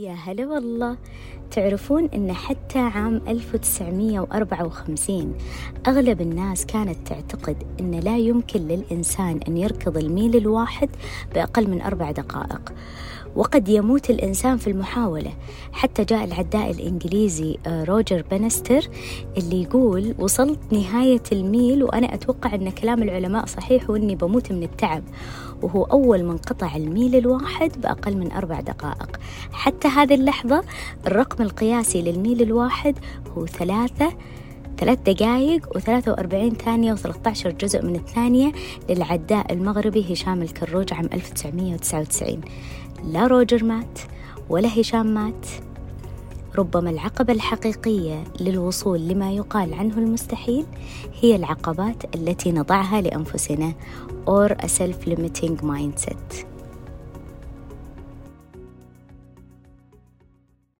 يا هلا والله. تعرفون أن حتى عام 1954 أغلب الناس كانت تعتقد أن لا يمكن للإنسان أن يركض الميل الواحد بأقل من أربع دقائق. وقد يموت الإنسان في المحاولة. حتى جاء العداء الإنجليزي آه، روجر بنستر اللي يقول وصلت نهاية الميل وأنا أتوقع أن كلام العلماء صحيح وأني بموت من التعب. وهو أول من قطع الميل الواحد بأقل من أربع دقائق. حتى هذه اللحظة الرقم القياسي للميل الواحد هو ثلاثة ثلاث دقائق وثلاثة وأربعين ثانية وثلاثة عشر جزء من الثانية للعداء المغربي هشام الكروج عام 1999 لا روجر مات ولا هشام مات. ربما العقبة الحقيقية للوصول لما يقال عنه المستحيل هي العقبات التي نضعها لأنفسنا or a self-limiting mindset.